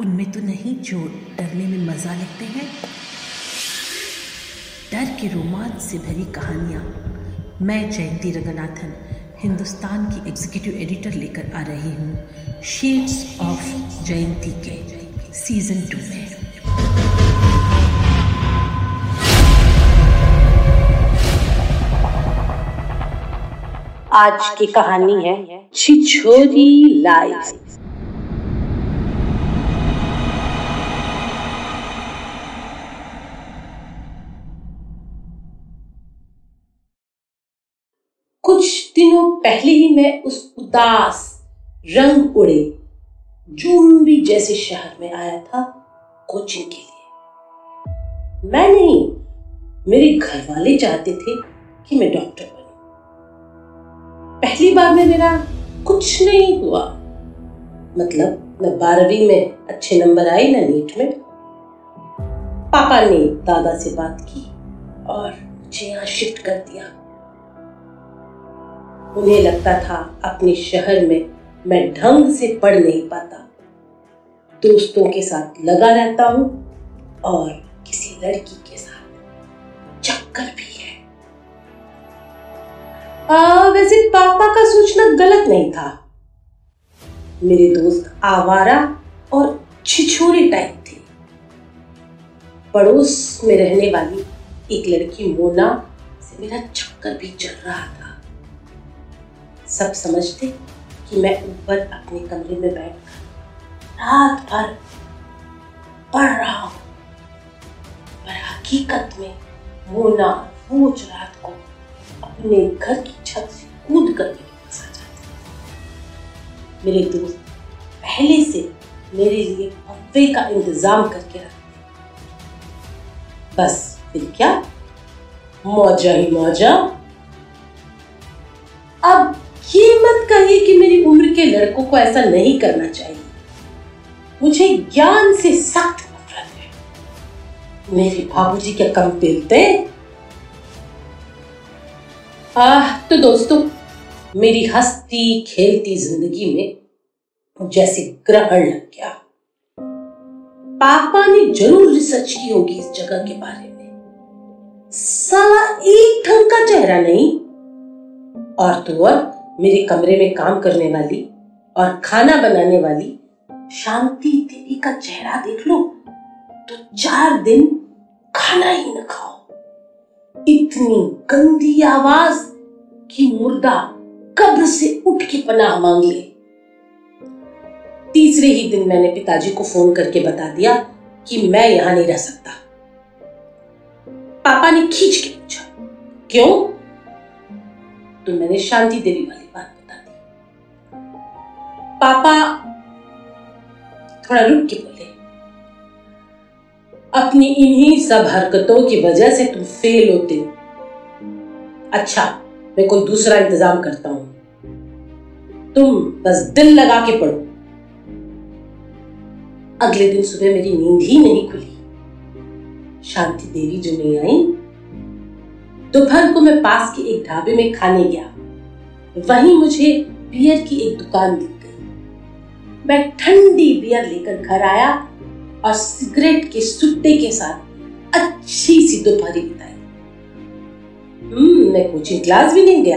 उनमें तो नहीं, जो डरने में मज़ा लेते हैं। डर के रोमांच से भरी कहानियाँ। मैं जयंती रंगनाथन, हिंदुस्तान की एग्जीक्यूटिव एडिटर लेकर आ रही हूँ। शेड्स ऑफ़ जयंती के सीज़न टू में। आज की कहानी है छिछोरी लाइफ कुछ दिनों पहले ही मैं उस उदास रंग उड़े जुम्बी जैसे शहर में आया था कोचिंग के लिए। मैं नहीं मेरे घर वाले चाहते थे कि मैं डॉक्टर बनूं। पहली बार में मेरा कुछ नहीं हुआ। मतलब न बारहवीं में अच्छे नंबर आए, न नीट में। पापा ने दादा से बात की और मुझे यहाँ शिफ्ट कर दिया। उन्हें लगता था अपने शहर में मैं ढंग से पढ़ नहीं पाता। दोस्तों के साथ लगा रहता हूँ और किसी लड़की के साथ चक्कर भी है। आ, वैसे पापा का सोचना गलत नहीं था। मेरे दोस्त आवारा और छिछोरे टाइप थे। पड़ोस में रहने वाली एक लड़की मोना से मेरा चक्कर भी चल रहा था। सब समझते कि मैं ऊपर अपने कमरे में बैठकर रात भर पढ़ रहा हूँ। पर हकीकत में मोना रोज रात को अपने घर की छत से कूद कर मेरे पास आ जाती। मेरे दोस्त पहले से मेरे लिए पप्पे का इंतज़ाम करके रखते बस फिर क्या? मौजा ही मौजा। अब कहिए कि मेरी उम्र के लड़कों को ऐसा नहीं करना चाहिए। मुझे ज्ञान से सख्त नफरत है मेरे बाबूजी क्या कम पेलते आह तो दोस्तों, मेरी हंसती, खेलती ज़िंदगी में जैसे ग्रहण लग गया। पापा ने ज़रूर रिसर्च की होगी इस जगह के बारे में। साला एक ढंग का चेहरा नहीं, और तो और मेरे कमरे में काम करने वाली और खाना बनाने वाली शांति देवी का चेहरा देख लो तो चार दिन खाना ही न खाओ। इतनी गंदी आवाज़ कि मुर्दा कब्र से उठ के पनाह मांग ले। तीसरे ही दिन मैंने पिताजी को फ़ोन करके बता दिया कि मैं यहाँ नहीं रह सकता। पापा ने खींच के पूछा, क्यों? तो मैंने शांति देवी वाली पापा थोड़ा रुक के बोले, अपनी इन्हीं सब हरकतों की वजह से तुम फेल होते हो। अच्छा मैं कोई दूसरा इंतज़ाम करता हूँ। तुम बस दिल लगा के पढ़ो। अगले दिन सुबह मेरी नींद ही नहीं खुली। शांति देवी जो नहीं आई, दोपहर को मैं पास के एक ढाबे में खाने गया। वहीं मुझे बियर की एक दुकान गई मैं ठंडी बियर लेकर घर आया और सिगरेट के सुट्टे के साथ अच्छी सी दोपहरी बिताई। हम्म मैं कोचिंग क्लास भी नहीं गया।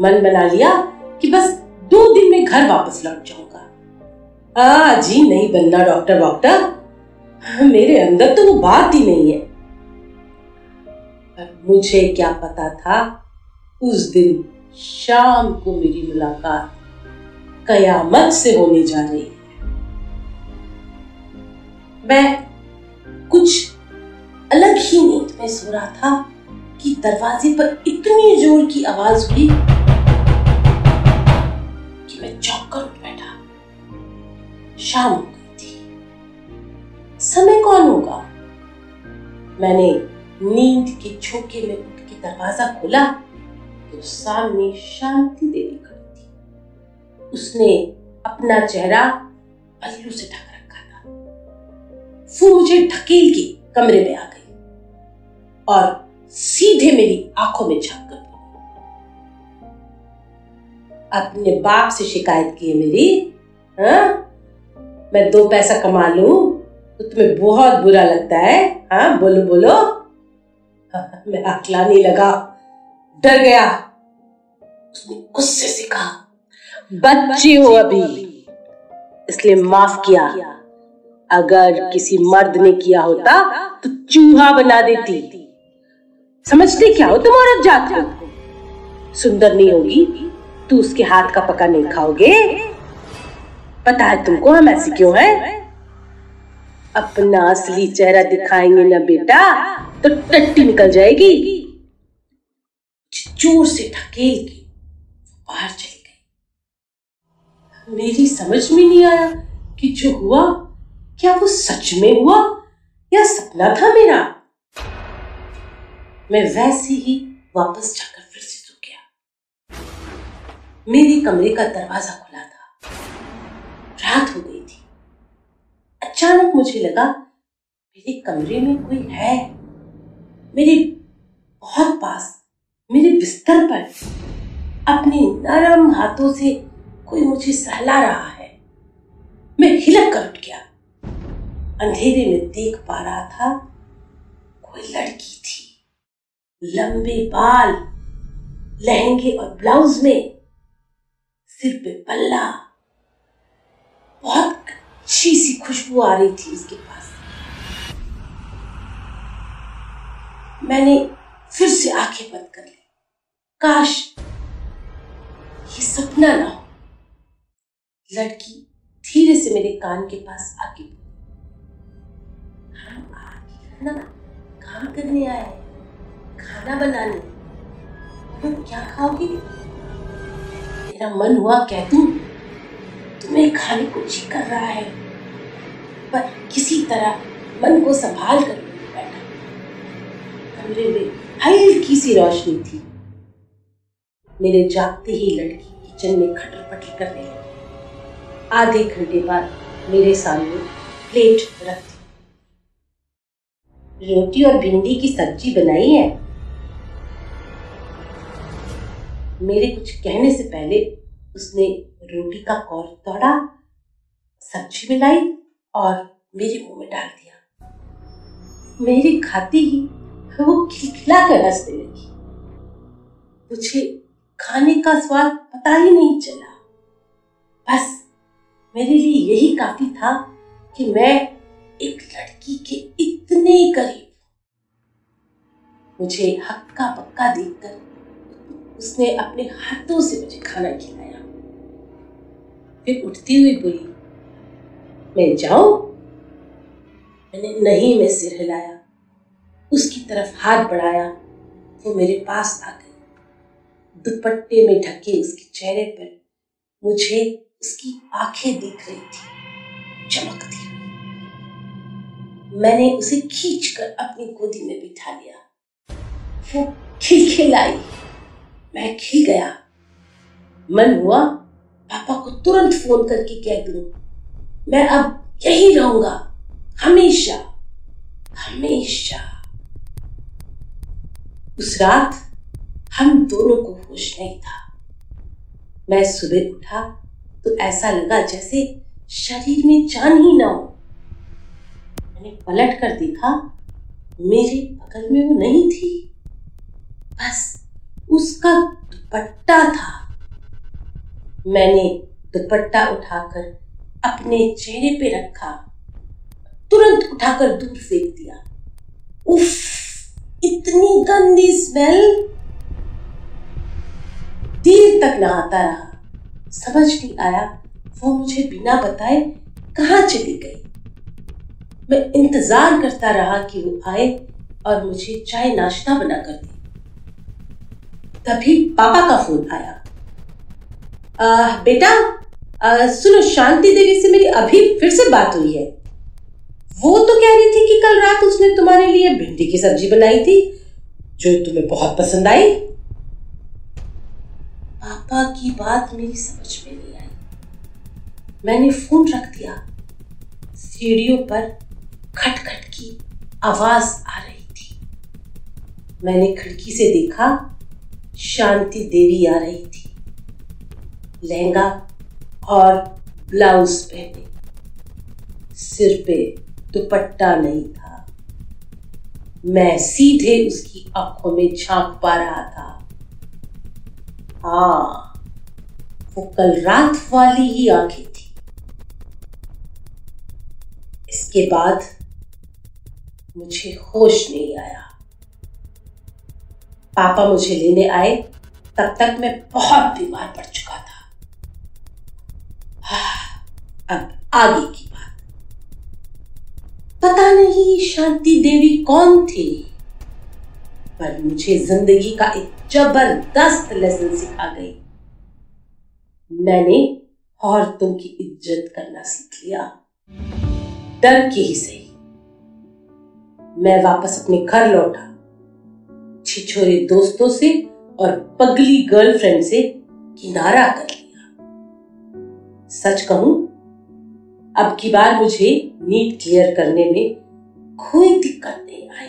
मन बना लिया कि बस दो दिन में घर वापस लौट जाऊँगा। आ, जी नहीं बनना, डॉक्टर वॉक्टर मेरे अंदर तो वो बात ही नहीं है। पर मुझे क्या पता था, उस दिन शाम को मेरी मुलाकात कयामत से होने जा रही है। मैं कुछ अलग ही नींद में सो रहा था कि दरवाजे पर इतनी ज़ोर की आवाज़ हुई कि मैं चौंक कर उठ बैठा। शाम हो गई थी। समय कौन होगा? मैंने नींद के झोंके में उठ के दरवाज़ा खोला तो सामने शांति देवी खड़ी उसने अपना चेहरा पल्लू से ढक रखा था। वो मुझे ढकेल के कमरे में आ गई और सीधे मेरी आँखों में झाँक कर अपने बाप से शिकायत की है मेरी, हा? मैं दो पैसा कमा लू तो तुम्हें बहुत बुरा लगता है हाँ? बोलो बोलो। मैं अकलाने लगा, डर गया। उसने गुस्से से कहा बच्ची हो अभी। इसलिए माफ़ किया। अगर किसी मर्द ने किया होता तो चूहा बना देती। समझते क्या हो तुम औरत जात हो सुंदर नहीं होगी, तू उसके हाथ का पका नहीं खाओगे। पता है तुमको हम ऐसे क्यों हैं? अपना असली चेहरा दिखाएँगे ना बेटा तो टट्टी निकल जाएगी। ज़ोर से ढकेल के बाहर चली मेरी समझ में नहीं आया कि जो हुआ, क्या वो सच में हुआ या सपना था मेरा? मैं वैसे ही वापस जाकर फिर से सो गया। मेरे कमरे का दरवाज़ा खुला था। रात हो गई थी। अचानक मुझे लगा, मेरे कमरे में कोई है। मेरे बहुत पास, मेरे बिस्तर पर अपने नरम हाथों से कोई मुझे सहला रहा है। मैं हिलक कर उठ गया। अंधेरे में देख पा रहा था, कोई लड़की थी। लंबे बाल, लहंगे और ब्लाउज में सिर पे पल्ला। बहुत अच्छी सी खुशबू आ रही थी उसके पास। मैंने फिर से आँखें बंद कर ली। काश ये सपना ना हो। लड़की धीरे से मेरे कान के पास आके हम आगे ना काम करने आए खाना बनाने तुम क्या खाओगे? मेरा मन हुआ, कह दूँ, तुम्हें खाने को जी कर रहा है, पर किसी तरह मन को संभाल कर बैठा। कमरे में हल्की सी रोशनी थी। मेरे जागते ही लड़की किचन में खटर पटर करने लगी आधे घंटे बाद मेरे सामने प्लेट रख दी। रोटी और भिंडी की सब्ज़ी बनाई है। मेरे कुछ कहने से पहले उसने रोटी का कौर तोड़ा, सब्ज़ी मिलाई और मेरे मुँह में डाल दिया। मेरी खाती ही वो खिलखिला कर हंसने लगी। मुझे खाने का स्वाद पता ही नहीं चला। बस मेरे लिए यही काफ़ी था कि मैं एक लड़की के इतने करीब मुझे हक्का पक्का देखकर उसने अपने हाथों से मुझे खाना खिलाया। फिर उठती हुई बोली, मैं जाऊँ? मैंने, नहीं, में सिर हिलाया। उसकी तरफ़ हाथ बढ़ाया। वो मेरे पास आ गई। दुपट्टे में ढके उसके चेहरे पर मुझे उसकी आँखें दिख रही थी चमकती मैंने उसे खींचकर अपनी गोदी में बिठा लिया। वो खिलखिलाई। मैं खिल गया। मन हुआ, पापा को तुरंत फ़ोन करके कह दूँ, मैं अब यही रहूँगा, हमेशा हमेशा। उस रात हम दोनों को होश नहीं था। मैं सुबह उठा तो ऐसा लगा जैसे शरीर में जान ही ना हो। मैंने पलट कर देखा, मेरे बगल में वो नहीं थी। बस उसका दुपट्टा था। मैंने दुपट्टा उठाकर अपने चेहरे पे रखा, तुरंत उठाकर दूर फेंक दिया। उफ, इतनी गंदी स्मेल। देर तक नहाता रहा। समझ नहीं आया वो मुझे बिना बताए कहा चली गई। मैं इंतज़ार करता रहा कि वो आए और मुझे चाय नाश्ता बना कर दे। तभी पापा का फ़ोन आया। आ, बेटा आ, सुनो शांति देवी से मेरी अभी फिर से बात हुई है। वो तो कह रही थी कि कल रात उसने तुम्हारे लिए भिंडी की सब्ज़ी बनाई थी जो तुम्हें बहुत पसंद आई। पापा की बात मेरी समझ में नहीं आई। मैंने फ़ोन रख दिया। सीढ़ियों पर खटखट की आवाज़ आ रही थी। मैंने खिड़की से देखा, शांति देवी आ रही थी। लहंगा और ब्लाउज पहने। सिर पे दुपट्टा नहीं था। मैं सीधे उसकी आँखों में झाँक पा रहा था। हाँ वो कल रात वाली ही आँखें थी। इसके बाद मुझे होश नहीं आया। पापा मुझे लेने आए, तब तक मैं बहुत बीमार पड़ चुका था। अब आगे की बात। पता नहीं शांति देवी कौन थी? पर मुझे ज़िंदगी का एक ज़बरदस्त लेसन सिखा गई। मैंने औरतों की इज़्ज़त करना सीख लिया। डर के ही सही। मैं वापस अपने घर लौटा। छिछोरे दोस्तों से और पगली गर्लफ्रेंड से किनारा कर लिया। सच कहूँ, अब की बार मुझे नीट क्लियर करने में कोई दिक्कत नहीं आई।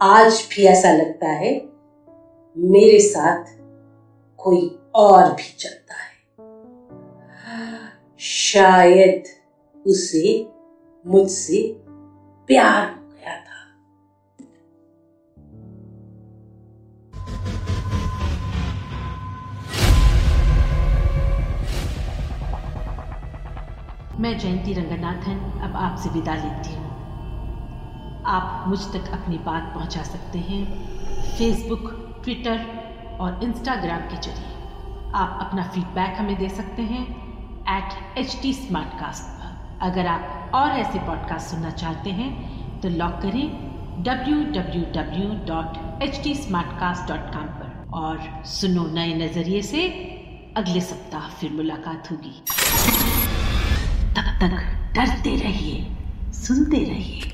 आज भी ऐसा लगता है, मेरे साथ कोई और भी चलता है। शायद उसे मुझसे प्यार हो गया था। मैं जयंती रंगनाथन अब आपसे विदा लेती हूँ। आप मुझ तक अपनी बात पहुँचा सकते हैं। फेसबुक ट्विटर और इंस्टाग्राम के ज़रिए। आप अपना फीडबैक हमें दे सकते हैं एट एच टी पर। अगर आप और ऐसे पॉडकास्ट सुनना चाहते हैं तो लॉक करें www.htsmartcast.com पर और सुनो नए नज़रिए से अगले सप्ताह फिर मुलाकात होगी। तब तक डरते रहिए, सुनते रहिए।